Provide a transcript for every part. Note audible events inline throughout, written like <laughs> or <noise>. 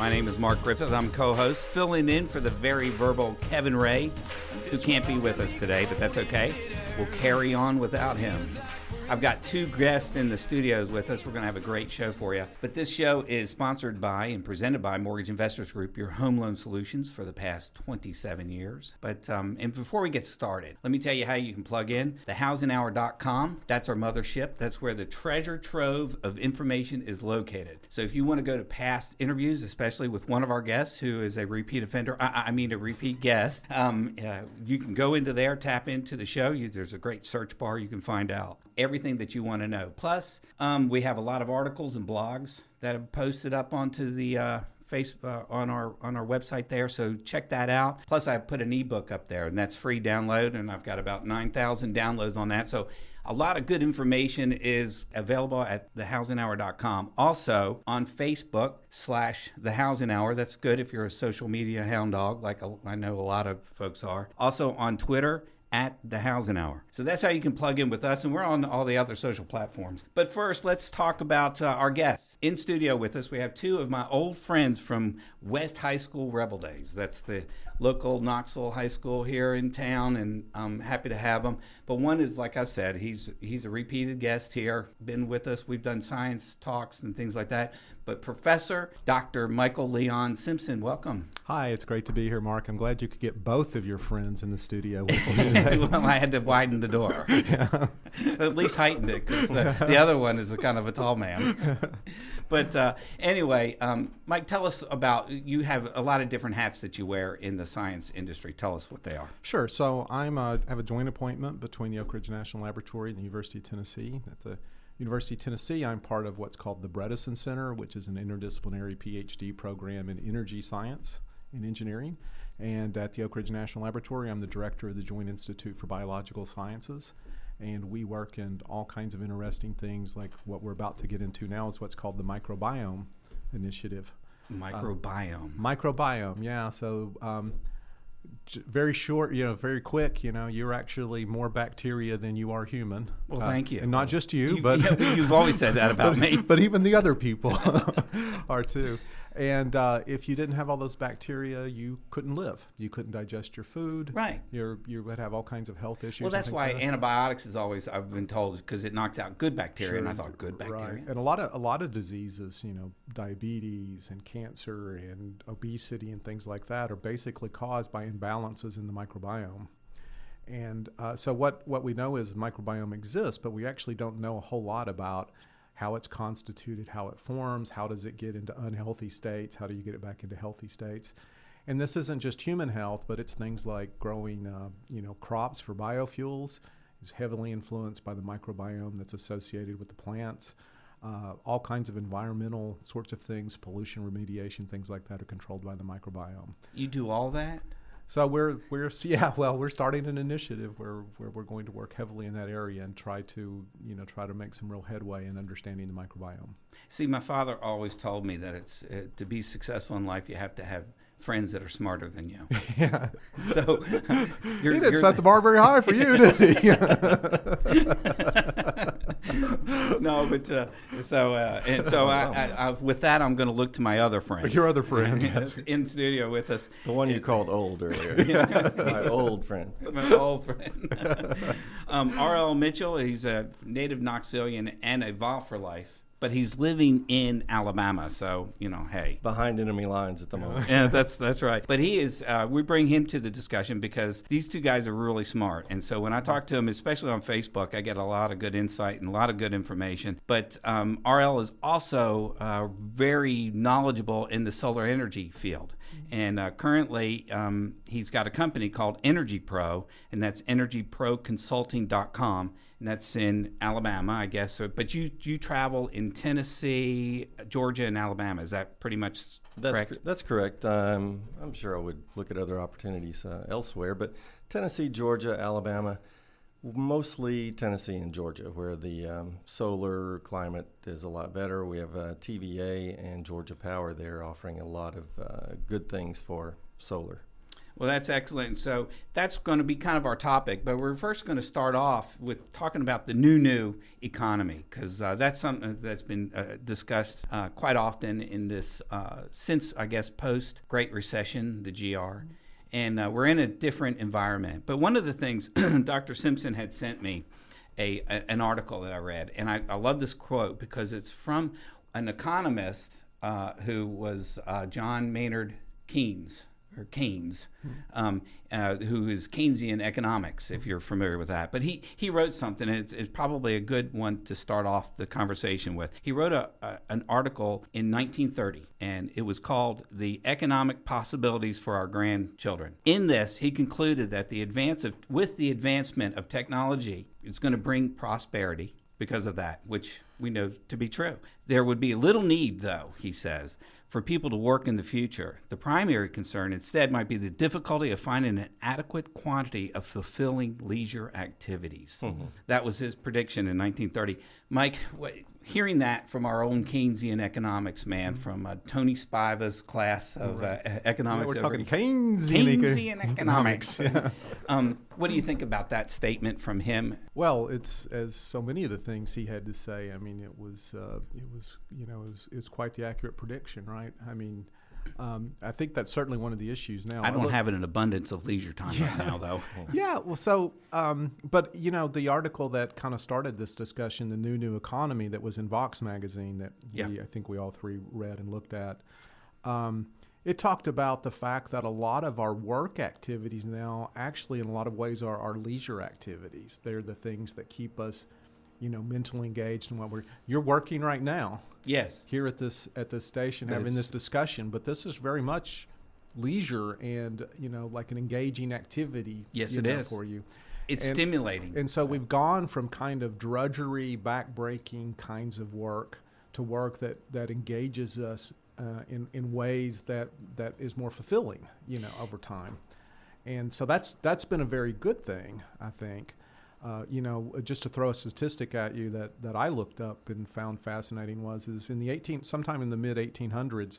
My name is Mark Griffith. I'm co host, filling in for the very verbal Kevin Ray, who can't be with us today, but that's okay. We'll carry on without him. I've got two guests in the studios with us. We're going to have a great show for you. But this show is sponsored by and presented by Mortgage Investors Group, your home loan solutions for the past 27 years. But um, and before we get started, let me tell you how you can plug in thehousinghour.com. That's our mothership. That's where the treasure trove of information is located. So if you want to go to past interviews, especially with one of our guests who is a repeat offender, I, I mean a repeat guest, um, uh, you can go into there, tap into the show. You, there's a great search bar. You can find out everything that you want to know. Plus, um, we have a lot of articles and blogs that have posted up onto the uh, face uh, on our on our website there. So check that out. Plus, I put an ebook up there, and that's free download, and I've got about nine thousand downloads on that. So a lot of good information is available at thehousinghour.com. Also on Facebook slash the Housing Hour. That's good if you're a social media hound dog, like I know a lot of folks are. Also on Twitter at the Housing Hour. So that's how you can plug in with us, and we're on all the other social platforms. But first, let's talk about uh, our guests. In studio with us, we have two of my old friends from West High School Rebel Days. That's the local Knoxville High School here in town, and I'm happy to have him. But one is, like I said, he's he's a repeated guest here, been with us. We've done science talks and things like that. But Professor Dr. Michael Leon Simpson, welcome. Hi, it's great to be here, Mark. I'm glad you could get both of your friends in the studio. <laughs> <laughs> well, I had to widen the door, yeah. at least heighten it, because uh, <laughs> the other one is a kind of a tall man. but uh, anyway, um, Mike, tell us about you have a lot of different hats that you wear in the science industry. Tell us what they are. Sure. So I'm have a joint appointment between the Oak Ridge National Laboratory and the University of Tennessee. At the University of Tennessee, I'm part of what's called the Bredesen Center, which is an interdisciplinary PhD program in energy science and engineering. And at the Oak Ridge National Laboratory, I'm the director of the Joint Institute for Biological Sciences and we work in all kinds of interesting things like what we're about to get into now is what's called the microbiome initiative microbiome uh, microbiome. yeah. So um, j- very short you know very quick you know you're actually more bacteria than you are human. Well uh, thank you. and not just you you've, but yeah, you've always said that about but, me. <laughs> But even the other people <laughs> are too and uh, if you didn't have all those bacteria, you couldn't live. You couldn't digest your food. Right. you you would have all kinds of health issues. Well, that's why like antibiotics is always I've been told because it knocks out good bacteria, sure. and I thought good bacteria. Right. And a lot of a lot of diseases, you know, diabetes and cancer and obesity and things like that, are basically caused by imbalances in the microbiome. And uh, so what what we know is microbiome exists, but we actually don't know a whole lot about how it's constituted, how it forms, how does it get into unhealthy states, how do you get it back into healthy states. And this isn't just human health, but it's things like growing, uh, you know, crops for biofuels is heavily influenced by the microbiome that's associated with the plants. Uh, all kinds of environmental sorts of things, pollution remediation, things like that are controlled by the microbiome. You do all that? So we're we're <laughs> yeah well we're starting an initiative where where we're going to work heavily in that area and try to you know try to make some real headway in understanding the microbiome. See, my father always told me that it's uh, to be successful in life you have to have friends that are smarter than you. <laughs> Yeah. <laughs> So you're, he didn't set the bar very high for you, did he? <laughs> no, but uh, so uh, and so I, I, I, with that, I'm going to look to my other friend. Your other friend <laughs> <laughs> in studio with us. The one you called old earlier. my old friend. My old friend. um, R.L. Mitchell. He's a native Knoxvilleian and a Vol for life but he's living in Alabama. So you know, hey, behind enemy lines at the moment. <laughs> yeah, that's that's right. But he is. Uh, we bring him to the discussion because these two guys are really smart, and so when I talk to him, especially on Facebook, I get a lot of good insight and a lot of good information. But um, RL is also uh, very knowledgeable in the solar energy field. And uh, currently, um, he's got a company called Energy Pro, and that's energyproconsulting.com and that's in Alabama, I guess. So, but you you travel in Tennessee, Georgia, and Alabama. Is that pretty much That's correct? cor- that's correct. Um, I'm sure I would look at other opportunities uh, elsewhere, but Tennessee, Georgia, Alabama, mostly Tennessee and Georgia, where the um, solar climate is a lot better. We have uh, TVA and Georgia Power there offering a lot of uh, good things for solar. Well, that's excellent. So that's going to be kind of our topic, but we're first going to start off with talking about the new new economy because uh, that's something that's been uh, discussed uh, quite often in this uh, since I guess post Great Recession, the GR, and uh, we're in a different environment. But one of the things <clears throat> Dr. Simpson had sent me a, a- an article that I read, and I, I love this quote because it's from an economist uh, who was uh, John Maynard Keynes or Keynes, um, uh, who is Keynesian economics, if you're familiar with that. But he, he wrote something, and it's, it's probably a good one to start off the conversation with. He wrote a, a, an article in 1930, and it was called The Economic Possibilities for Our Grandchildren. In this, he concluded that the advance of, with the advancement of technology, it's going to bring prosperity because of that, which we know to be true. There would be little need, though, he says, for people to work in the future. The primary concern instead might be the difficulty of finding an adequate quantity of fulfilling leisure activities. Mm-hmm. That was his prediction in 1930. Mike, what, hearing that from our own Keynesian economics man, from uh, Tony Spiva's class of uh, Yeah, economics. we're talking Keynesian, Keynesian economics. yeah. <laughs> um, what do you think about that statement from him? Well, it's as so many of the things he had to say. I mean, it was uh, it was you know it was, it was quite the accurate prediction, right? I mean, um, I think that's certainly one of the issues now. I don't Look- have an abundance of leisure time right now, though. <laughs> Yeah, well, so, um, but you know, the article that kind of started this discussion, the new new economy, that was in Vox magazine, that Yeah. we, I think we all three read and looked at. Um, it talked about the fact that a lot of our work activities now, actually, in a lot of ways, are our leisure activities. They're the things that keep us, you know, mentally engaged in what we're. You're working right now Yes. here at this at this station But having this discussion, but this is very much leisure and you know like an engaging activity. Yes, it know, is. for you. It's And- stimulating. And so we've gone from kind of drudgery, backbreaking kinds of work to work that that engages us uh, in in ways that that is more fulfilling, you know, over time. And so that's that's been a very good thing, I think. Uh, you know, just to throw a statistic at you that, that I looked up and found fascinating was is in the 18 sometime in the mid 1800s,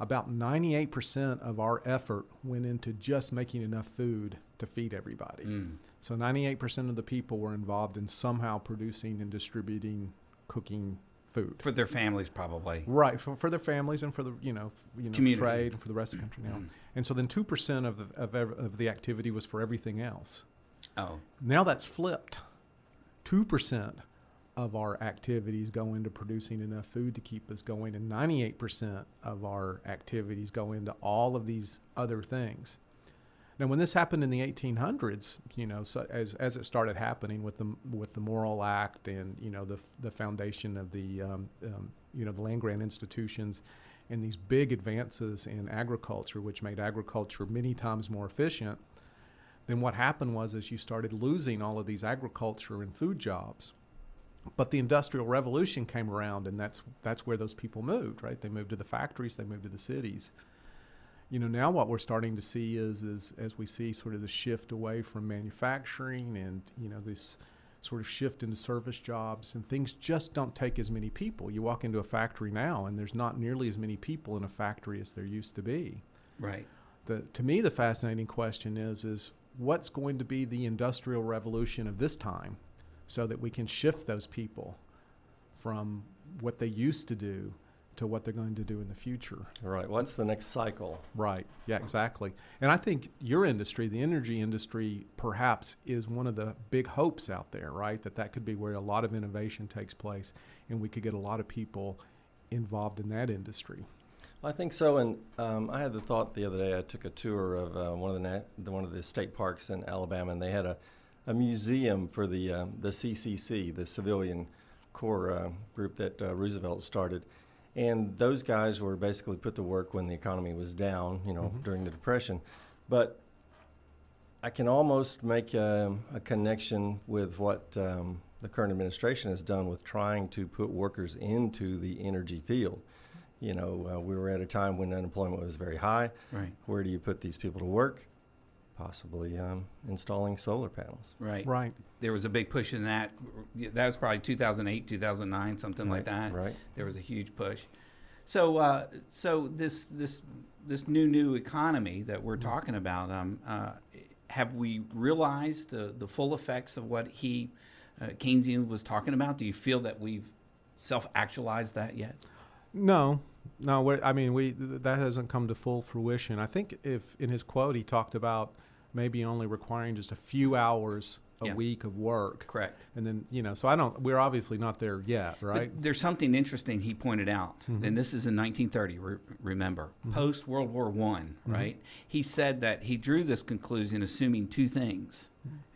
about 98% of our effort went into just making enough food to feed everybody. Mm. So 98% of the people were involved in somehow producing and distributing cooking food. For their families, probably. Right, for, for their families and for the you know f- you know Community. trade and for the rest of the country now. Mm. And so then two percent of the, of, ev- of the activity was for everything else. Oh, Now that's flipped. Two percent of our activities go into producing enough food to keep us going, and ninety-eight percent of our activities go into all of these other things. Now, when this happened in the 1800s, you know, so as as it started happening with the with the Morrill Act and you know the the foundation of the um, um, you know the land grant institutions, and these big advances in agriculture, which made agriculture many times more efficient, then what happened was is you started losing all of these agriculture and food jobs. But the industrial revolution came around and that's that's where those people moved, right? They moved to the factories, they moved to the cities. You know, now what we're starting to see is is as we see sort of the shift away from manufacturing and, you know, this sort of shift into service jobs and things just don't take as many people. You walk into a factory now and there's not nearly as many people in a factory as there used to be right. the to me the fascinating question is is what's going to be the industrial revolution of this time so that we can shift those people from what they used to do to what they're going to do in the future Right. What's the next cycle? right yeah exactly and i think your industry the energy industry perhaps is one of the big hopes out there right that that could be where a lot of innovation takes place and we could get a lot of people involved in that industry I think so, and um, I had the thought the other day. I took a tour of uh, one of the, nat- one of the state parks in Alabama, and they had a, a museum for the um, the CCC, the Civilian Corps uh, group that uh, Roosevelt started, and those guys were basically put to work when the economy was down, you know, Mhm. during the Depression. But I can almost make um, a connection with what um, the current administration has done with trying to put workers into the energy field You know, uh, we were at a time when unemployment was very high. Right. Where do you put these people to work? Possibly um, installing solar panels. Right. Right. There was a big push in that. That was probably 2008, 2009, something like that. Right. There was a huge push. So, uh, so this this this new new economy that we're talking about, um, uh, have we realized the the full effects of what he uh, Keynesian was talking about? Do you feel that we've self actualized that yet? No, no. I mean, we that hasn't come to full fruition. I think if in his quote he talked about maybe only requiring just a few hours a Yeah. week of work, Correct. and then you know. So I don't. We're obviously not there yet, right? But there's something interesting he pointed out, Mm-hmm. and this is in 1930. Re- remember, post World War One, Mm-hmm. right? He said that he drew this conclusion assuming two things.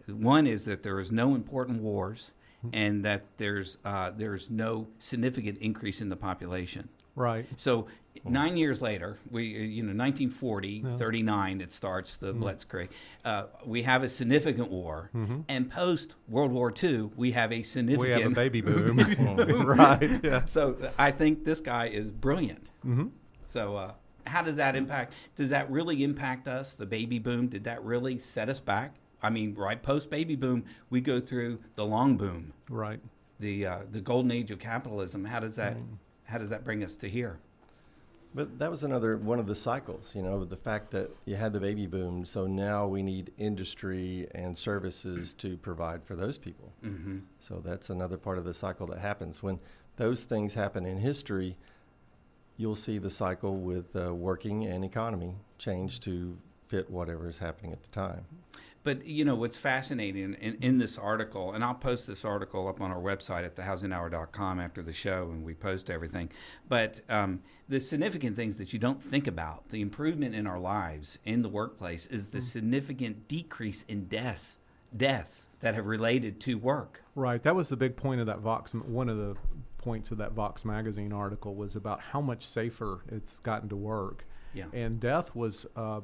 Mm-hmm. One is that there is no important wars, and that there's uh, there's no significant increase in the population. right. So nine years later, we uh, you know 1940, 39, it starts the Mm-hmm. Blitzkrieg. Uh, we have a significant war, and post World War II, we have a significant. We have a baby <laughs> <laughs> boom, right? Yeah. <laughs> So I think this guy is brilliant. hmm So uh, how does that impact? Does that really impact us? The baby boom did that really set us back? I mean, right post baby boom, we go through the long boom, Right. the uh, the golden age of capitalism. How does that how does that bring us to here? But that was another one of the cycles, you know, the fact that you had the baby boom. So now we need industry and services to provide for those people. Mm-hmm. So that's another part of the cycle that happens. When those things happen in history, you'll see the cycle with uh, working and economy change to fit whatever is happening at the time. But you know what's fascinating in, in this article, and I'll post this article up on our website at thehousinghour.com after the show, and we post everything. But um, the significant things that you don't think about, the improvement in our lives in the workplace, is the significant decrease in deaths, deaths that have related to work. Right. That was the big point of that Vox. One of the points of that Vox magazine article was about how much safer it's gotten to work. Yeah. And death was, uh,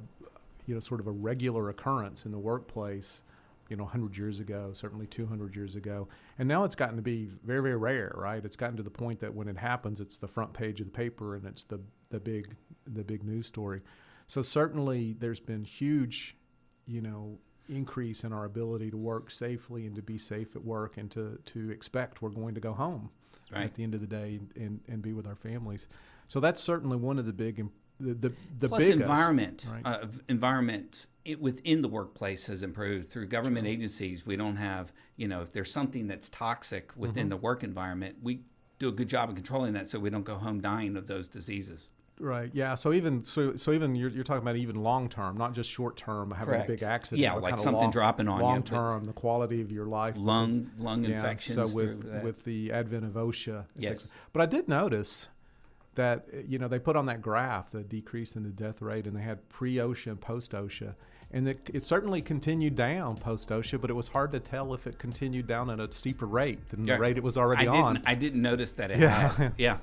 you know, sort of a regular occurrence in the workplace. You know, 100 years ago, certainly 200 years ago, and now it's gotten to be very, very rare. Right. It's gotten to the point that when it happens, it's the front page of the paper and it's the the big the big news story. So certainly, there's been huge, you know, increase in our ability to work safely and to be safe at work and to, to expect we're going to go home Right. at the end of the day and, and be with our families. So that's certainly one of the big, the, the, the Plus, biggest. environment, right. uh, environment it, within the workplace has improved through government agencies. We don't have, you know, if there's something that's toxic within Mm-hmm. the work environment, we do a good job of controlling that, so we don't go home dying of those diseases. Right. Yeah. So even so, so even you're, you're talking about even long term, not just short term, having Correct. a big accident. Yeah, like something long, dropping on you, Long but- term, the quality of your life. Lung lung Yeah, infections. So with with the advent of OSHA, Yes. things- But I did notice that uh, you know they put on that graph the decrease in the death rate, and they had pre OSHA and post OSHA, and it, it certainly continued down post OSHA, but it was hard to tell if it continued down at a steeper rate than Yeah. the rate it was already I on. Didn't, I didn't notice that Yeah. <laughs> Yeah.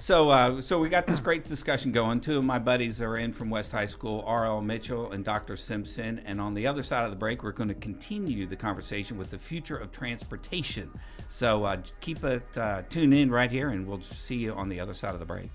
So, uh, so we got this great discussion going. Two of my buddies are in from West High School, R.L. Mitchell and Dr. Simpson. And on the other side of the break, we're going to continue the conversation with the future of transportation. So uh, keep it uh, tuned in right here, and we'll see you on the other side of the break.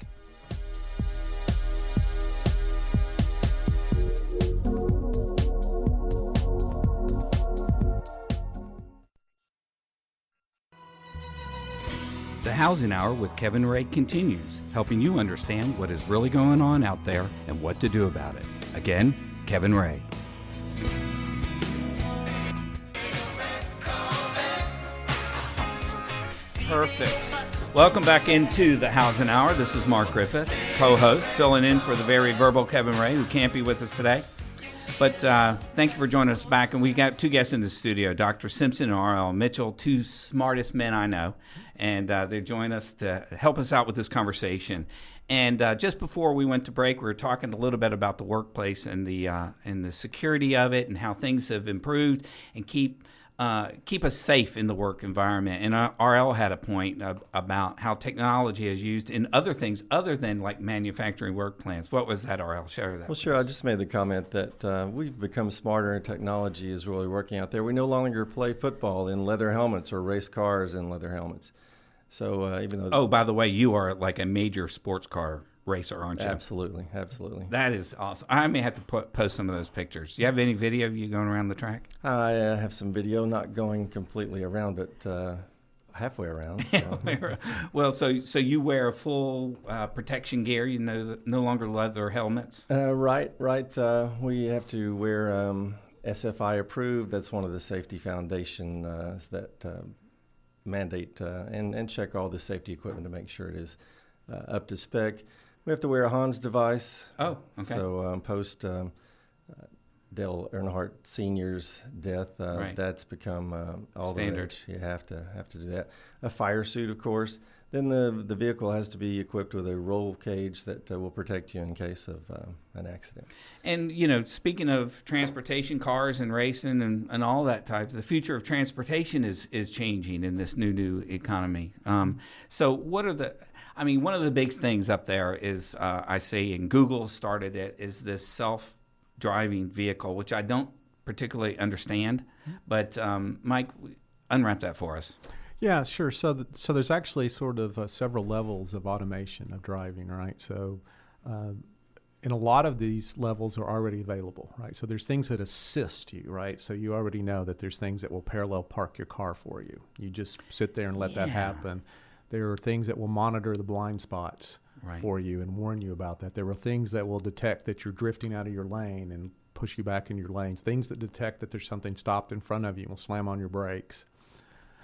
The Housing Hour with Kevin Ray continues, helping you understand what is really going on out there and what to do about it. Again, Kevin Ray. Perfect. Welcome back into the Housing Hour. This is Mark Griffith, co host, filling in for the very verbal Kevin Ray, who can't be with us today. But uh, thank you for joining us back. And we got two guests in the studio Dr. Simpson and R.L. Mitchell, two smartest men I know. And uh, they join us to help us out with this conversation. And uh, just before we went to break, we were talking a little bit about the workplace and the uh, and the security of it, and how things have improved and keep uh, keep us safe in the work environment. And RL had a point uh, about how technology is used in other things other than like manufacturing work plans. What was that, RL? Share that. Well, sure. I just made the comment that uh, we've become smarter and technology is really working out there. We no longer play football in leather helmets or race cars in leather helmets. So uh, even though Oh, by the way, you are like a major sports car racer, aren't you? absolutely, absolutely, That is awesome. I may have to put, post some of those pictures. Do you have any video of you going around the track? I uh, have some video, not going completely around, but uh, halfway around. So. <laughs> well, so so you wear a full uh, protection gear. You know, no longer leather helmets. Uh, right, right. Uh, we have to wear um, SFI approved. That's one of the safety foundation uh, that uh, mandate uh, and and check all the safety equipment to make sure it is uh, up to spec. We have to wear a Hans device. Oh, okay. So um, post um, uh, Dale Earnhardt Senior's death, uh, Right. that's become um, all Standard. You have to have to do that. A fire suit, of course. Then the the vehicle has to be equipped with a roll cage that uh, will protect you in case of uh, an accident. And you know, speaking of transportation, cars and racing and, and all that type, the future of transportation is is changing in this new new economy. Um, so, what are the? I mean, one of the big things up there is uh, I see, and Google started it, is this self driving vehicle, which I don't particularly understand. But um, Mike, unwrap that for us. Yeah, sure. So, th- so there's actually sort of uh, several levels of automation of driving, right? So, uh, and a lot of these levels are already available, right? So there's things that assist you, right? So you already know that there's things that will parallel park your car for you. You just sit there and let that happen. There are things that will monitor the blind spots Right. for you and warn you about that. There are things that will detect that you're drifting out of your lane and push you back in your lanes. Things that detect that there's something stopped in front of you and will slam on your brakes.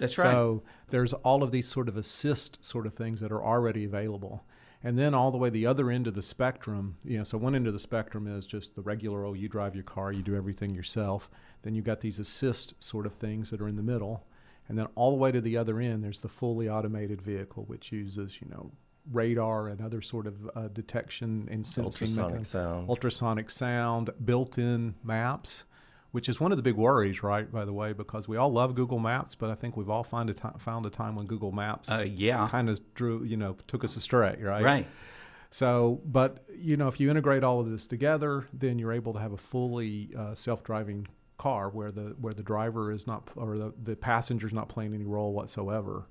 That's right. So there's all of these sort of assist sort of things that are already available. And then all the way the other end of the spectrum, you know, so one end of the spectrum is just the regular, oh, you drive your car, you do everything yourself. Then you've got these assist sort of things that are in the middle. And then all the way to the other end, there's the fully automated vehicle, which uses, you know, radar and other sort of uh, detection and sensing Ultrasonic mechanisms sound. ultrasonic sound, built-in maps, which is one of the big worries, right? By the way, because we all love Google Maps, but I think we've all find a found a time when Google Maps uh, yeah. kind of drew, you know, took us astray, right? Right. So, but you know, if you integrate all of this together, then you're able to have a fully uh, self-driving car where the where the driver is not or the the passenger's not playing any role whatsoever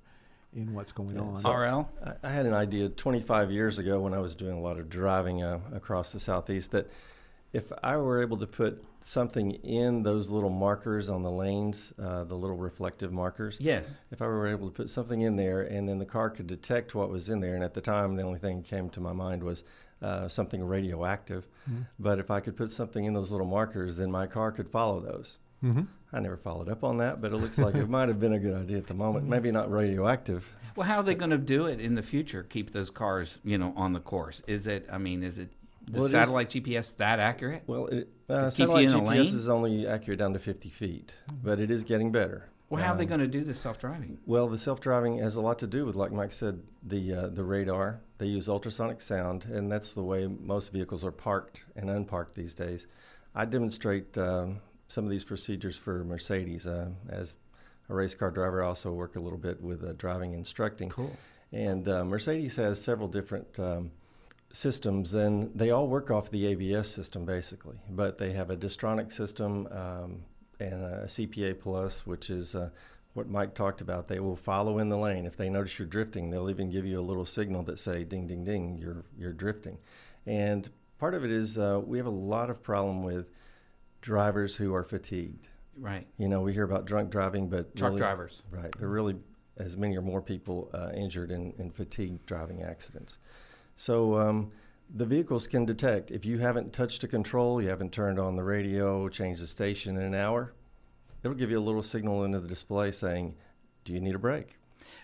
in what's going Yeah, on. so- RL. I, I had an idea 25 years ago when I was doing a lot of driving uh, across the southeast that if I were able to put something in those little markers on the lanes, uh, the little reflective markers, Yes. if I were able to put something in there and then the car could detect what was in there, and at the time the only thing that came to my mind was uh, something radioactive. Mhm. But if I could put something in those little markers, then my car could follow those. Mm-hmm. I never followed up on that, but it looks like it <laughs> might have been a good idea at the moment. Maybe not radioactive. Well, how are they going to do it in the future? Keep those cars, you know, on the course? Is it? I mean, is it the Well, it is- satellite GPS that accurate? Well, it, uh, satellite GPS lane? is only accurate down to 50 feet, but it is getting better. Well, how are they Um, going to do this self-driving? Well, the self-driving has a lot to do with, like Mike said, the uh, the radar. They use ultrasonic sound, and that's the way most vehicles are parked and unparked these days. I demonstrate um, some of these procedures for Mercedes uh, as a race car driver. I also work a little bit with uh, driving instructing. Cool. And uh, Mercedes has several different um, systems, and they all work off the ABS system basically. But they have a Distronic system um, and a CPA Plus, which is uh, what Mike talked about. They will follow in the lane. If they notice you're drifting, they'll even give you a little signal that say "ding, ding, ding," you're you're drifting. And part of it is uh, we have a lot of problem with drivers who are fatigued. Right. You know, we hear about drunk driving, but Truck really- drivers. Right. There are really as many or more people uh, injured in, in fatigue driving accidents. So um, the vehicles can detect if you haven't touched a control, you haven't turned on the radio, changed the station in an hour, it'll give you a little signal into the display saying, Do you need a break?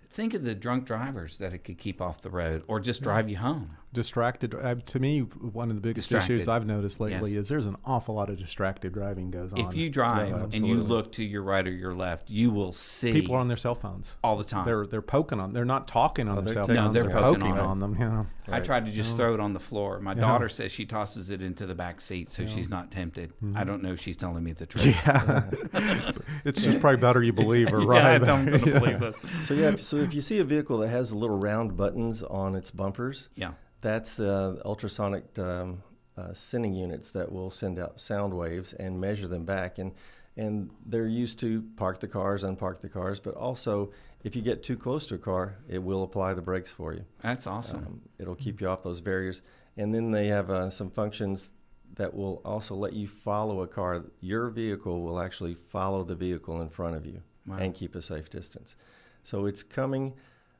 Think of the drunk drivers that it could keep off the road or just drive you home. Distracted uh, to me one of the biggest Distracted. issues i've noticed lately Yes. is there's an awful lot of distracted driving goes on If you drive No, and you look to your right or your left, you will see people are on their cell phones all the time. they're they're poking on they're not talking on Oh, their cell phones No, they're they're poking poking on on, them you know I Right. tried to just Yeah. throw it on the floor. My Yeah. daughter says she tosses it into the back seat so Yeah. she's not tempted. Mhm. I don't know if she's telling me the truth. yeah <laughs> it's just probably better you believe her <laughs> Yeah, I'm going to Yeah. believe us. So, yeah, so if you see a vehicle that has little round buttons on its bumpers, Yeah. That's the ultrasonic um, uh, sending units that will send out sound waves and measure them back. And and they're used to park the cars, unpark the cars, but also if you get too close to a car, it will apply the brakes for you. That's awesome. Um, it'll keep you off those barriers. And then they have uh, some functions that will also let you follow a car. Your vehicle will actually follow the vehicle in front of you Wow. and keep a safe distance. So it's coming.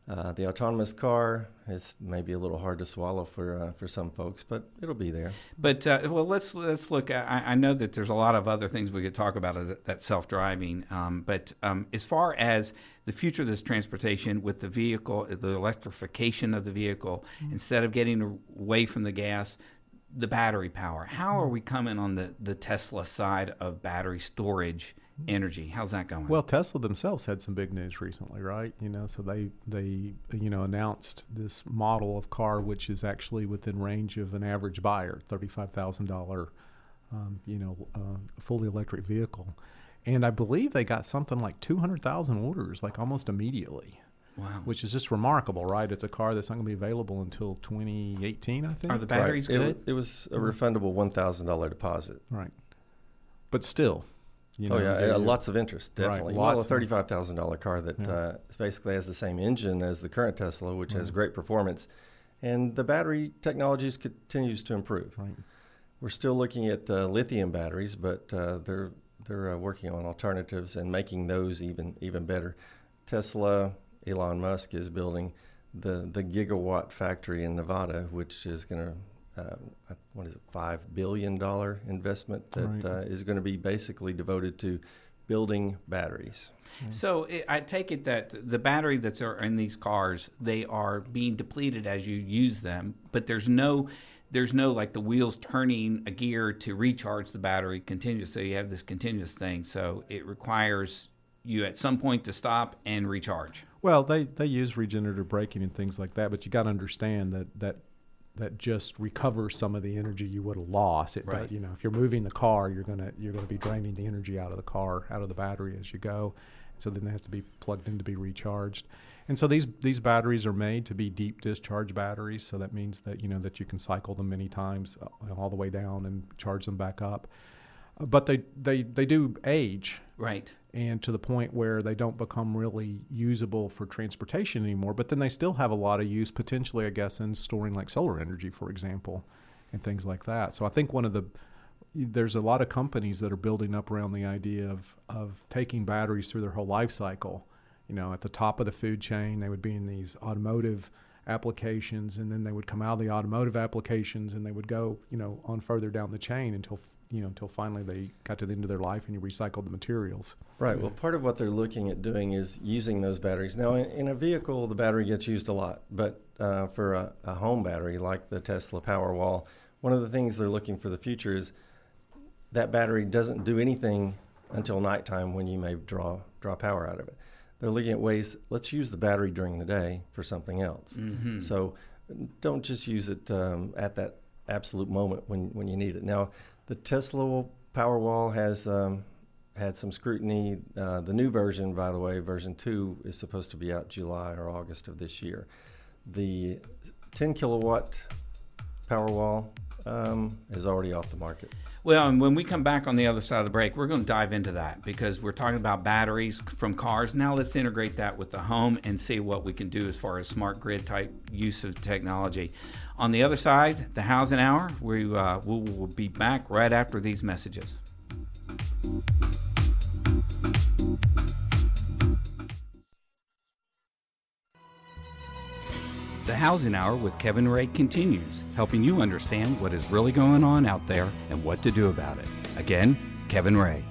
Uh, the autonomous car is maybe a little hard to swallow for uh, for some folks, but it'll be there. But uh, well, let's let's look. I, I know that there's a lot of other things we could talk about as that self-driving. Um, but um, as far as the future of this transportation with the vehicle, the electrification of the vehicle, instead of getting away from the gas, the battery power. How are we coming on the the Tesla side of battery storage energy? How's that going? Well, Tesla themselves had some big news recently, right? You know, so they they you know announced this model of car which is actually within range of an average buyer, thirty five thousand dollar, um, you know, uh, fully electric vehicle, and I believe they got something like two hundred thousand orders, like almost immediately, wow. which is just remarkable, right? It's a car that's not going to be available until twenty eighteen, I think. Are the batteries Right. Good? w- it was a refundable one thousand dollar deposit. right? But still, you know, oh yeah, uh, lots of interest, Right, definitely. well, a thirty-five thousand dollar car that Yeah. uh, basically has the same engine as the current Tesla, which has great performance, and the battery technologies continues to improve. Right. We're still looking at uh, lithium batteries, but uh, they're they're uh, working on alternatives and making those even even better. Tesla, Elon Musk is building the the gigawatt factory in Nevada, which is going to uh, what is it, five billion dollar investment that Right. uh, is going to be basically devoted to building batteries. So i I take it that the battery that's are in these cars, they are being depleted as you use them, but there's no there's no like the wheels turning a gear to recharge the battery continuously. You have this continuous thing, so it requires you at some point to stop and recharge. Well, they, they use regenerative braking and things like that, but you got to understand that that that just recovers some of the energy you would have lost. It Right. does, you know, if you're moving the car, you're gonna you're gonna be draining the energy out of the car, out of the battery as you go. So then they have to be plugged in to be recharged. And so these these batteries are made to be deep discharge batteries. So that means that you know that you can cycle them many times uh, all the way down and charge them back up. But they they they do age Right. and to the point where they don't become really usable for transportation anymore. But then they still have a lot of use potentially, I guess, in storing like solar energy, for example, and things like that. So I think one of the there's a lot of companies that are building up around the idea of of taking batteries through their whole life cycle. You know, at the top of the food chain, they would be in these automotive applications, and then they would come out of the automotive applications, and they would go, you know, on further down the chain until you know until finally they got to the end of their life and you recycled the materials. Right. Well, part of what they're looking at doing is using those batteries. Now, in, in a vehicle, the battery gets used a lot, but uh, for a, a home battery like the Tesla Powerwall, one of the things they're looking for the future is that battery doesn't do anything until nighttime when you may draw draw power out of it. They're looking at ways. Let's use the battery during the day for something else. Mm-hmm. So don't just use it um, at that absolute moment when, when you need it. Now, the Tesla Powerwall has um, had some scrutiny. Uh, the new version, by the way, version 2, is supposed to be out July or August of this year. The 10 kilowatt Powerwall um, is already off the market. Well, and when we come back on the other side of the break, we're going to dive into that because we're talking about batteries from cars. Now let's integrate that with the home and see what we can do as far as smart grid type use of technology. On the other side, the housing hour, we uh, we'll, we'll be back right after these messages. The Housing Hour with Kevin Ray continues, helping you understand what is really going on out there and what to do about it. Again, Kevin Ray.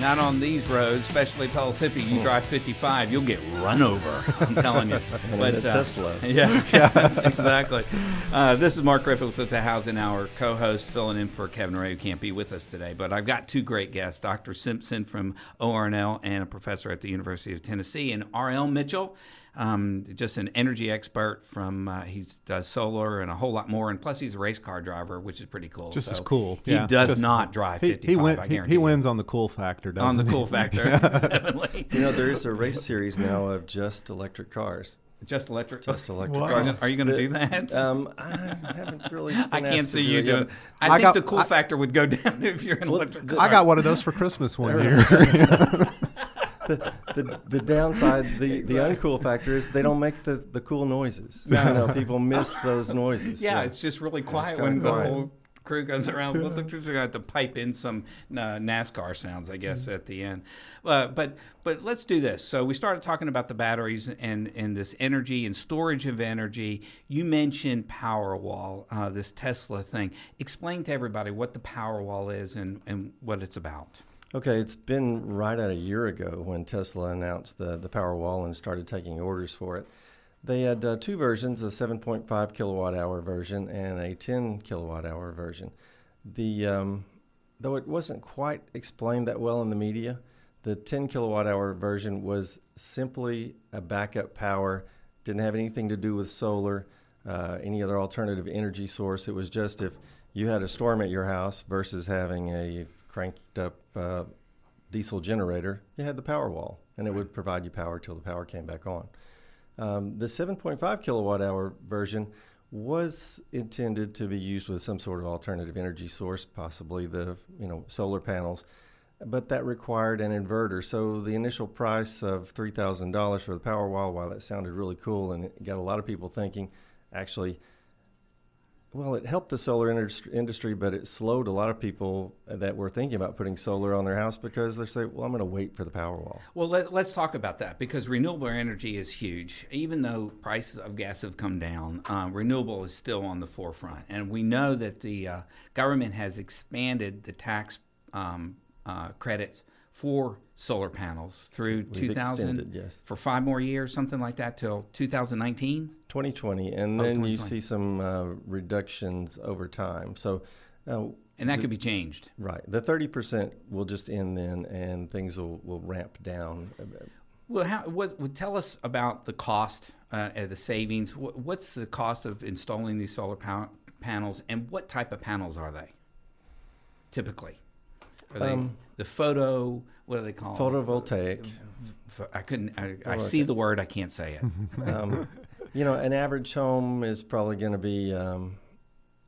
Not on these roads, especially Pellissippi. You drive 55, you'll get run over. I'm telling you. <laughs> In a Tesla. <laughs> Yeah, yeah exactly. Uh, this is Mark Griffith with the Housing Hour, co-host, filling in for Kevin Ray, who can't be with us today. But I've got two great guests: Dr. Simpson from ORNL and a professor at the University of Tennessee, and R.L. Mitchell, um, just an energy expert from uh, he does solar and a whole lot more, and plus he's a race car driver, which is pretty cool. Just So as cool. He Yeah, does just- not drive He, 55. he, win, he, he wins on the cool factor, doesn't on the he? cool factor. <laughs> Definitely. You know, there is a race series now of just electric cars. Just electric. just electric Wow. Are cars. you, are you going to do that? Um, I haven't really. <laughs> I can't see do you it yet. doing. I, I think got- the cool I- factor would go <laughs> down if you're an Well, electric the- car. I got one of those for Christmas one year. The, the downside, the, the uncool factor is they don't make the, the cool noises. You know, people miss those noises. Yeah, so. it's just really quiet when the quiet. whole crew goes around. Well, the are going to have to pipe in some uh, NASCAR sounds, I guess, Mm-hmm. at the end. Uh, but but let's do this. So we started talking about the batteries and and this energy and storage of energy. You mentioned Powerwall, uh, this Tesla thing. Explain to everybody what the Powerwall is and and what it's about. Okay, it's been right at a year ago when Tesla announced the, the Powerwall and started taking orders for it. They had uh, two versions, a 7.5 kilowatt hour version and a 10 kilowatt hour version. The um, though it wasn't quite explained that well in the media, the 10 kilowatt hour version was simply a backup power, didn't have anything to do with solar, uh, any other alternative energy source. It was just if you had a storm at your house versus having a cranked up uh, diesel generator, you had the power wall, and it would provide you power till the power came back on. Um, the 7.5 kilowatt hour version was intended to be used with some sort of alternative energy source, possibly the you know solar panels, but that required an inverter. So the initial price of three thousand dollars for the power wall, while that sounded really cool and it got a lot of people thinking, actually, well, it helped the solar industry, but it slowed a lot of people that were thinking about putting solar on their house because they say, well, I'm going to wait for the Powerwall. Well, let, let's talk about that because renewable energy is huge. Even though prices of gas have come down, uh, renewable is still on the forefront. And we know that the uh, government has expanded the tax um, uh, credits for solar panels through We've 2000 extended, yes. for five more years, something like that, till 2019. 2020, and Oh, then you see some uh, reductions over time. So, uh, And that could be changed. right, the 30% will just end then, and things will, will ramp down. Well, how, what, what, tell us about the cost, uh, the savings. What, what's the cost of installing these solar pa- panels, and what type of panels are they? Typically, they Um, the photo? What do they called? Photovoltaic. Ph- I couldn't. I, I see the word. I can't say it. <laughs> um, you know, an average home is probably going to be um,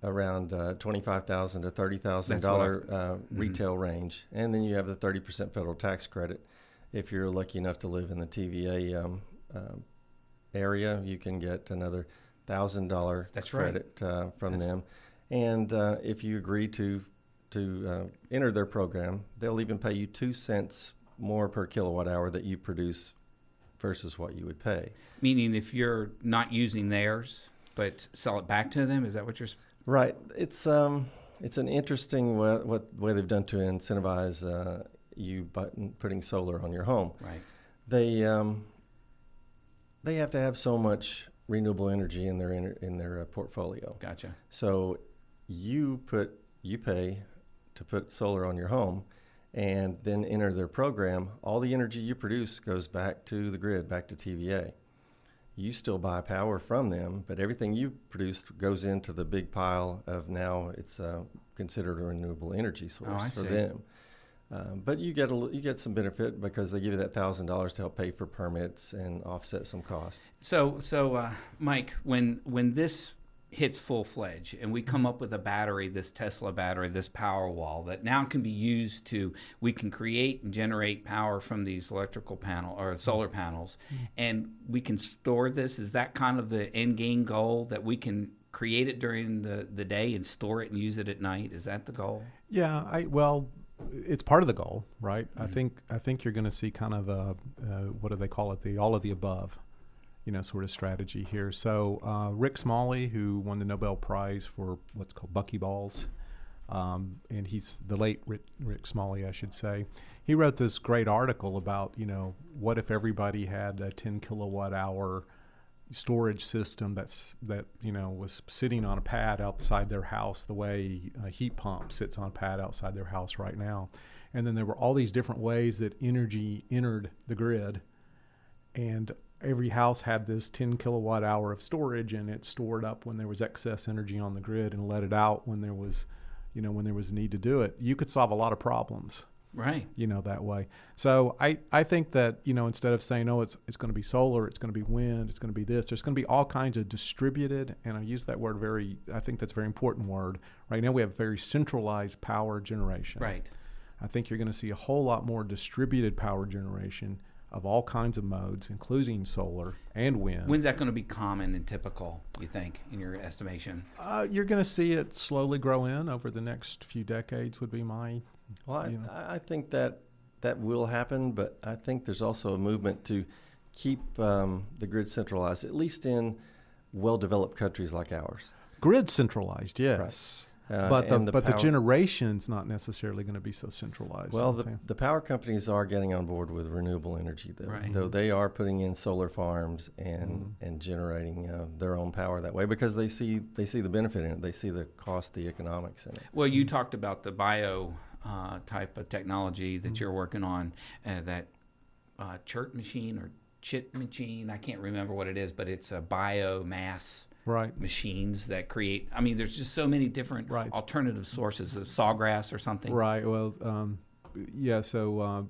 around uh, twenty-five thousand to thirty thousand That's what dollar uh, retail range, and then you have the thirty percent federal tax credit. If you're lucky enough to live in the TVA um, um area, you can get another thousand dollar That's right. credit uh, from That's- them. And uh, if you agree to to uh, enter their program, they'll even pay you two cents more per kilowatt hour that you produce versus what you would pay. Meaning, if you're not using theirs, but sell it back to them, is that what you're? Right. It's um, it's an interesting way, what way they've done to incentivize uh, you button, putting solar on your home. Right. They um, they have to have so much renewable energy in their in their uh, portfolio. Gotcha. So you put you pay to put solar on your home, and then enter their program. All the energy you produce goes back to the grid, back to TVA. You still buy power from them, but everything you produce goes into the big pile of now it's uh, considered a renewable energy source Oh, for see. them. Um, but you get a, you get some benefit because they give you that thousand dollars to help pay for permits and offset some costs. So, so uh, Mike, when when this hits full fledged and we come up with a battery, this Tesla battery, this Powerwall that now can be used to, we can create and generate power from these electrical panel or solar panels, and we can store this. Is that kind of the end game goal that we can create it during the, the day and store it and use it at night? Is that the goal? Yeah, I well, it's part of the goal, right? I think I think you're going to see kind of a uh, what do they call it? The all of the above, you know, sort of strategy here. So uh, Rick Smalley, who won the Nobel Prize for what's called buckyballs, um, and he's the late Rick, Rick Smalley, I should say. He wrote this great article about you know what if everybody had a 10 kilowatt hour storage system that's that you know was sitting on a pad outside their house the way a heat pump sits on a pad outside their house right now and then there were all these different ways that energy entered the grid and every house had this 10 kilowatt hour of storage and it stored up when there was excess energy on the grid and let it out when there was you know when there was a need to do it you could solve a lot of problems Right. You know that way. So I, I think that you know instead of saying oh it's it's going to be solar, it's going to be wind, it's going to be this. There's going to be all kinds of distributed, and I use that word very. I think that's a very important word. Right now we have very centralized power generation. Right. I think you're going to see a whole lot more distributed power generation of all kinds of modes, including solar and wind. When's that going to be common and typical, you think, in your estimation? Uh, you're going to see it slowly grow in over the next few decades, would be my. Well, I, you know. I think that that will happen, but I think there's also a movement to keep um, the grid centralized, at least in well-developed countries like ours. Grid centralized, yes. Uh, but the, and but the generation's not necessarily going to be so centralized. Well, the, the power companies are getting on board with renewable energy, though. Right. Though they are putting in solar farms and Mm-hmm. and generating uh, their own power that way because they see they see the benefit in it. They see the cost, the economics in it. Well, you talked about the bio uh, type of technology that Mm-hmm. you're working on, uh, that uh, chert machine or chit machine. I can't remember what it is, but it's a biomass right. machines that create. I mean, there's just so many different Right. alternative sources of sawgrass or something. Right. Well, um, yeah. So uh,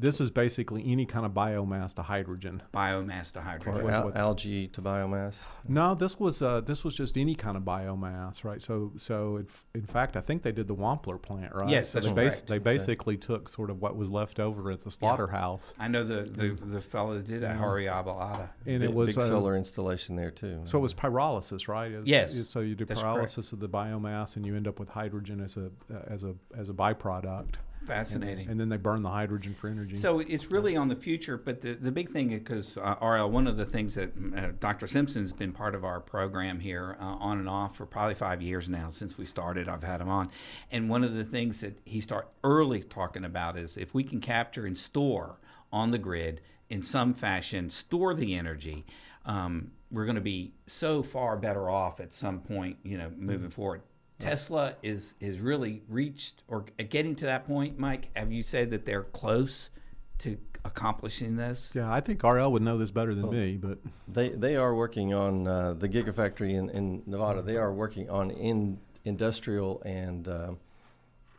this is basically any kind of biomass to hydrogen. Biomass to hydrogen. Or al- algae to biomass. No, this was uh, this was just any kind of biomass, right? So so it, in fact, I think they did the Wampler plant, right? Yes, so that's they, correct. they Okay. basically took sort of what was left over at the slaughterhouse, I know the the, the fellow that did that, Hari Abalada. and it was big uh, solar installation there too. So it was pyrolysis, right? Is- Yes, is- so you do that's correct. pyrolysis of the biomass, and you end up with hydrogen as a as a as a byproduct. And, Fascinating. and then they burn the hydrogen for energy. So it's really on the future, but the, the big thing, because uh, RL, one of the things that uh, Dr. Simpson's been part of our program here uh, on and off for probably five years now since we started. I've had him on, and one of the things that he start early talking about is if we can capture and store on the grid in some fashion, store the energy. Um, we're going to be so far better off at some point, you know, moving forward. Tesla is is really reached or getting to that point, Mike. Have you said that they're close to accomplishing this? yeah, I think RL would know this better than me, but They they are working on uh, the Gigafactory in, in Nevada. They are working on in industrial and uh,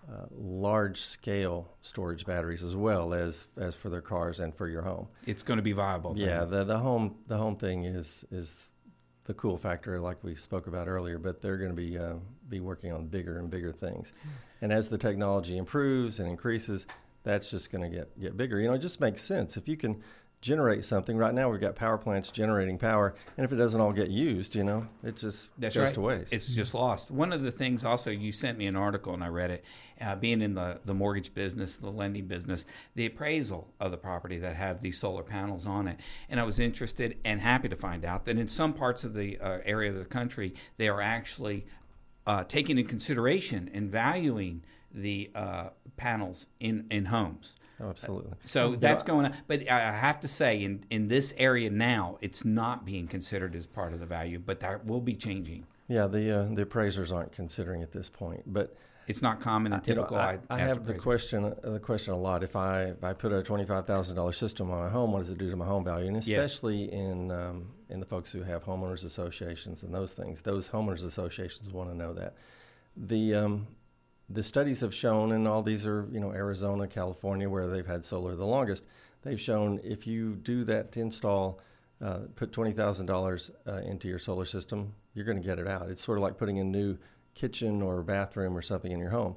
uh, large scale storage batteries as well as as for their cars and for your home. It's going to be viable. then. Yeah, the the home the home thing is is the cool factor like we spoke about earlier. But they're going to be uh, be working on bigger and bigger things, and as the technology improves and increases, that's just going to get get bigger. You know, it just makes sense if you can generate something. Right now, we've got power plants generating power, and if it doesn't all get used, you know, it just That's goes right. to waste. It's just lost. One of the things also, you sent me an article and I read it. Uh, being in the, the mortgage business, the lending business, the appraisal of the property that have these solar panels on it. And I was interested and happy to find out that in some parts of the uh, area of the country, they are actually uh, taking into consideration and valuing the uh, panels in, in homes. Oh, absolutely. So that's going on. But I have to say, in, in this area now, it's not being considered as part of the value, but that will be changing. Yeah, the uh, the appraisers aren't considering at this point, but It's not common and You know, typical. I, I have the question uh, the question a lot. If I if I put a twenty five thousand dollars system on a home, what does it do to my home value? And especially in um, in the folks who have homeowners associations and those things, those homeowners associations want to know that. The um, the studies have shown, and all these are you know Arizona, California, where they've had solar the longest. They've shown if you do that install, uh, put twenty thousand dollars uh, into your solar system, you're going to get it out. It's sort of like putting a new kitchen or bathroom or something in your home.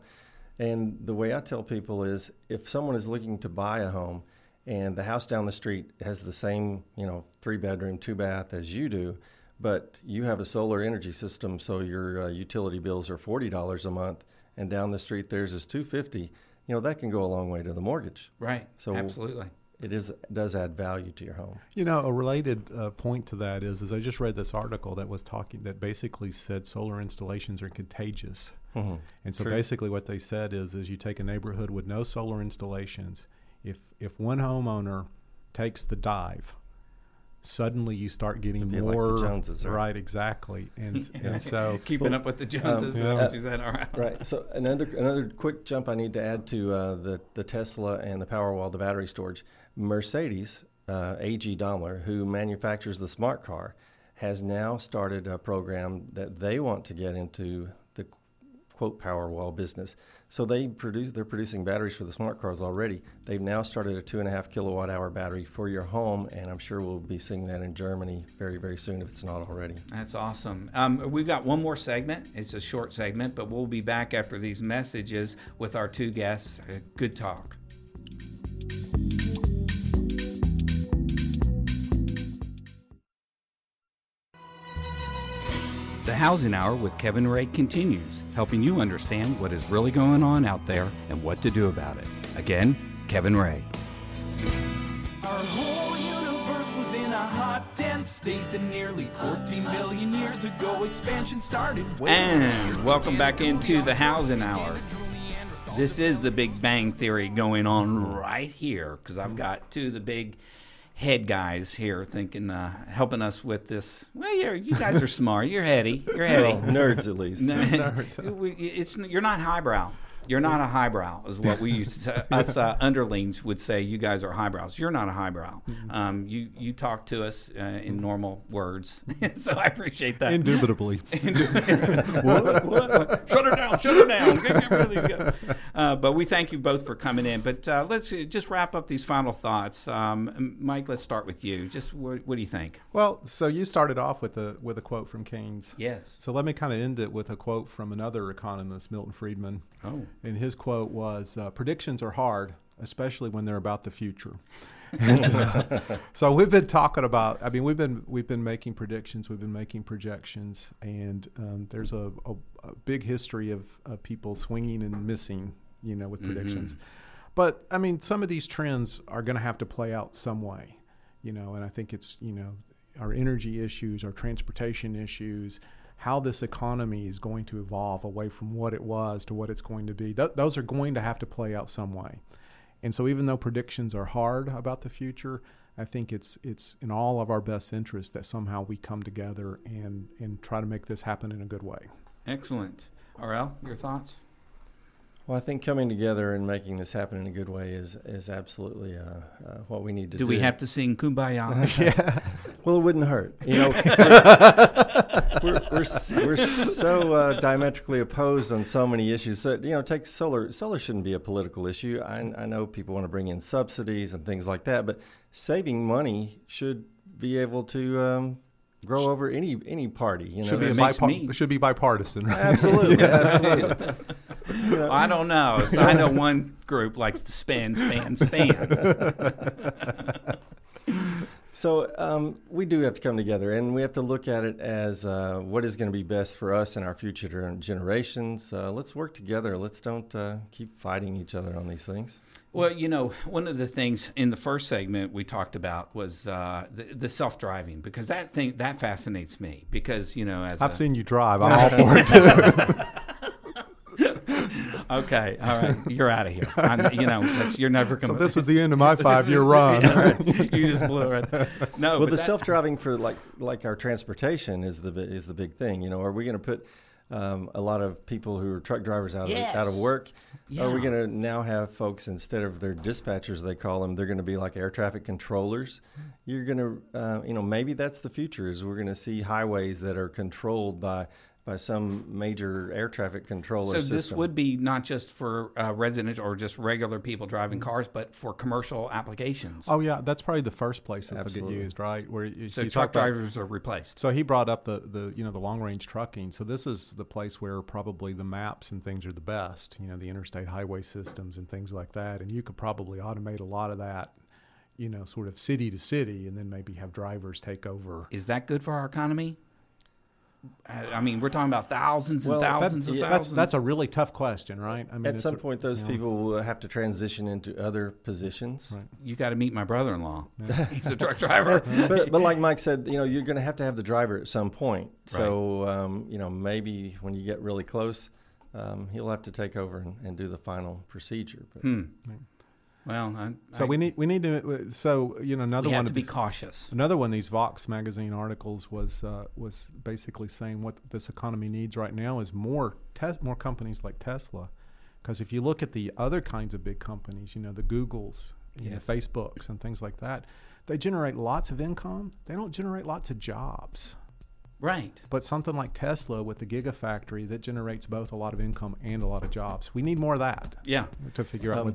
And the way I tell people is if someone is looking to buy a home and the house down the street has the same, you know, three bedroom, two bath as you do, but you have a solar energy system so your uh, utility bills are $40 a month and down the street theirs is 250, you know, that can go a long way to the mortgage. Right. So- Absolutely. It is does add value to your home. You know, a related uh, point to that is, is I just read this article that was talking that basically said solar installations are contagious, Mhm. and so True. basically what they said is, is you take a neighborhood with no solar installations, if if one homeowner takes the dive, suddenly you start getting It'd like the more Joneses, right? exactly, and <laughs> and so Keeping up with the Joneses. is that yeah. what you? All right. Right. So another another quick jump I need to add to uh, the the Tesla and the Powerwall, the battery storage. Mercedes uh, AG Daimler, who manufactures the smart car, has now started a program that they want to get into the quote Powerwall business. So they produce they're producing batteries for the smart cars already. They've now started a two and a half kilowatt hour battery for your home, and I'm sure we'll be seeing that in Germany very very soon if it's not already. That's awesome. Um, we've got one more segment. It's a short segment, but we'll be back after these messages with our two guests. Uh, good talk. Housing Hour with Kevin Ray continues, helping you understand what is really going on out there and what to do about it. Again, Kevin Ray. Our whole universe was in a hot, dense state that nearly 14 billion years ago expansion started. And welcome back into the Housing Hour. This is the Big Bang Theory going on right here because I've got two of the big head guys here thinking, uh, helping us with this. Well, you're, you guys are smart. You're heady. You're heady. Well, nerds at least. <laughs> We- it's you're not highbrow. You're not a highbrow, is what we used to <laughs> us uh, underlings would say. You guys are highbrows. You're not a highbrow. Um, you you talk to us uh, in normal words, <laughs> so I appreciate that. Indubitably. <laughs> what, what, what? Shut her down! Shut her down! Get, get rid of. Uh, but we thank you both for coming in. But uh, let's uh, just wrap up these final thoughts. Um, Mike, let's start with you. Just what, what do you think? Well, so you started off with a with a quote from Keynes. Yes. So let me kind of end it with a quote from another economist, Milton Friedman. Oh. And his quote was, uh, "Predictions are hard, especially when they're about the future." <laughs> And, uh, so we've been talking about. I mean, we've been we've been making predictions, we've been making projections, and um, there's a, a, a big history of, of people swinging and missing, you know, with predictions. But I mean, some of these trends are going to have to play out some way, you know. And I think it's you know our energy issues, our transportation issues, how this economy is going to evolve away from what it was to what it's going to be. Th- those are going to have to play out some way. And so, even though predictions are hard about the future, I think it's it's in all of our best interest that somehow we come together and and try to make this happen in a good way. Excellent. RL, your thoughts? Well, I think coming together and making this happen in a good way is is absolutely uh, uh, what we need to do. Do we have to sing Kumbaya? <laughs> yeah. Well, it wouldn't hurt. You know, <laughs> we're, we're, s- we're so uh, diametrically opposed on so many issues. So, you know, take solar. Solar shouldn't be a political issue. I, I know people want to bring in subsidies and things like that, but saving money should be able to um, grow over any any party. You know, should be a makes me- should be bipartisan. Right? absolutely, <laughs> absolutely. You I don't know. So I know one group likes to spend, spend, spend. <laughs> So um, we do have to come together, and we have to look at it as uh, what is going to be best for us and our future generations. Uh, let's work together. Let's don't uh, keep fighting each other on these things. Well, you know, one of the things in the first segment we talked about was uh, the, the self-driving because that thing that fascinates me because you know as I've a, seen you drive. <laughs> I'm all for it too. <laughs> okay, all right, you're out of here. I'm, you know, you're never so this is the end of my five-year run. <laughs> you just blew it. Right. No, well, but the that- self-driving for like like our transportation is the is the big thing. You know, are we going to put um, a lot of people who are truck drivers out of out of Yes. work? Are we going to now have folks instead of their dispatchers? They call them. They're going to be like air traffic controllers. You're going to, uh, you know, maybe that's the future. Is we're going to see highways that are controlled by by some major air traffic controller So system. this would be not just for uh, residents or just regular people driving Mm-hmm. cars, but for commercial applications. Oh yeah, that's probably the first place that they'll get used, right? Where you, so you truck talk about- drivers are replaced. So he brought up the, the you know the long range trucking. So this is the place where probably the maps and things are the best. You know the interstate highway systems and things like that. And you could probably automate a lot of that. You know, sort of city to city, and then maybe have drivers take over. Is that good for our economy? I I mean, we're talking about thousands and Well, that- thousands and yeah, That's thousands. that's a really tough question, right? I mean, At some a- point, those you know, people will have to transition into other positions. Right. you got to meet my brother-in-law. <laughs> He's a truck <laughs> driver. but, but like Mike said, you know, you're going to have to have the driver at some point. So, um, you know, maybe when you get really close, um, he'll have to take over and, and do the final procedure. But Hmm. Well, I, So I- we need we need to. So you know another one have to be cautious. Another one of these Vox magazine articles was uh, was basically saying what this economy needs right now is more tes- more companies like Tesla, because if you look at the other kinds of big companies, you know the Googles, you Yes. know, Facebooks, and things like that, they generate lots of income. They don't generate lots of jobs. Right. But something like Tesla with the Gigafactory that generates both a lot of income and a lot of jobs. We need more of that Yeah. to figure out Um, what.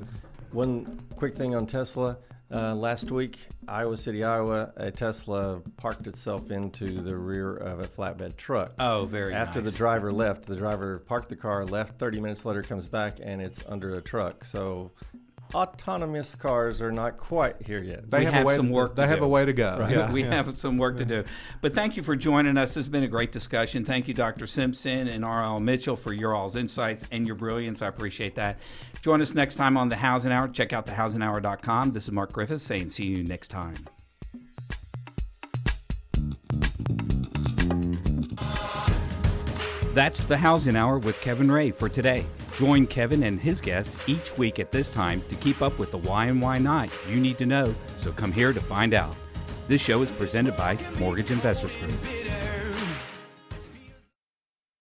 One quick thing on Tesla. Uh, last week, Iowa City, Iowa, a Tesla parked itself into the rear of a flatbed truck. Oh, very After nice. the driver left, the driver parked the car, left. 30 minutes later, comes back, and it's under a truck. So autonomous cars are not quite here yet. They we have, have a way some to, work They to have do. a way to go. Yeah, we yeah. have some work to do. But thank you for joining us. It's been a great discussion. Thank you, Dr. Simpson and R.L. Mitchell, for your all's insights and your brilliance. I appreciate that. Join us next time on the Housing Hour. Check out thehousinghour.com. This is Mark Griffiths saying see you next time. That's the Housing Hour with Kevin Ray for today. Join Kevin and his guests each week at this time to keep up with the why and why not you need to know, so come here to find out. This show is presented by Mortgage Investors Group.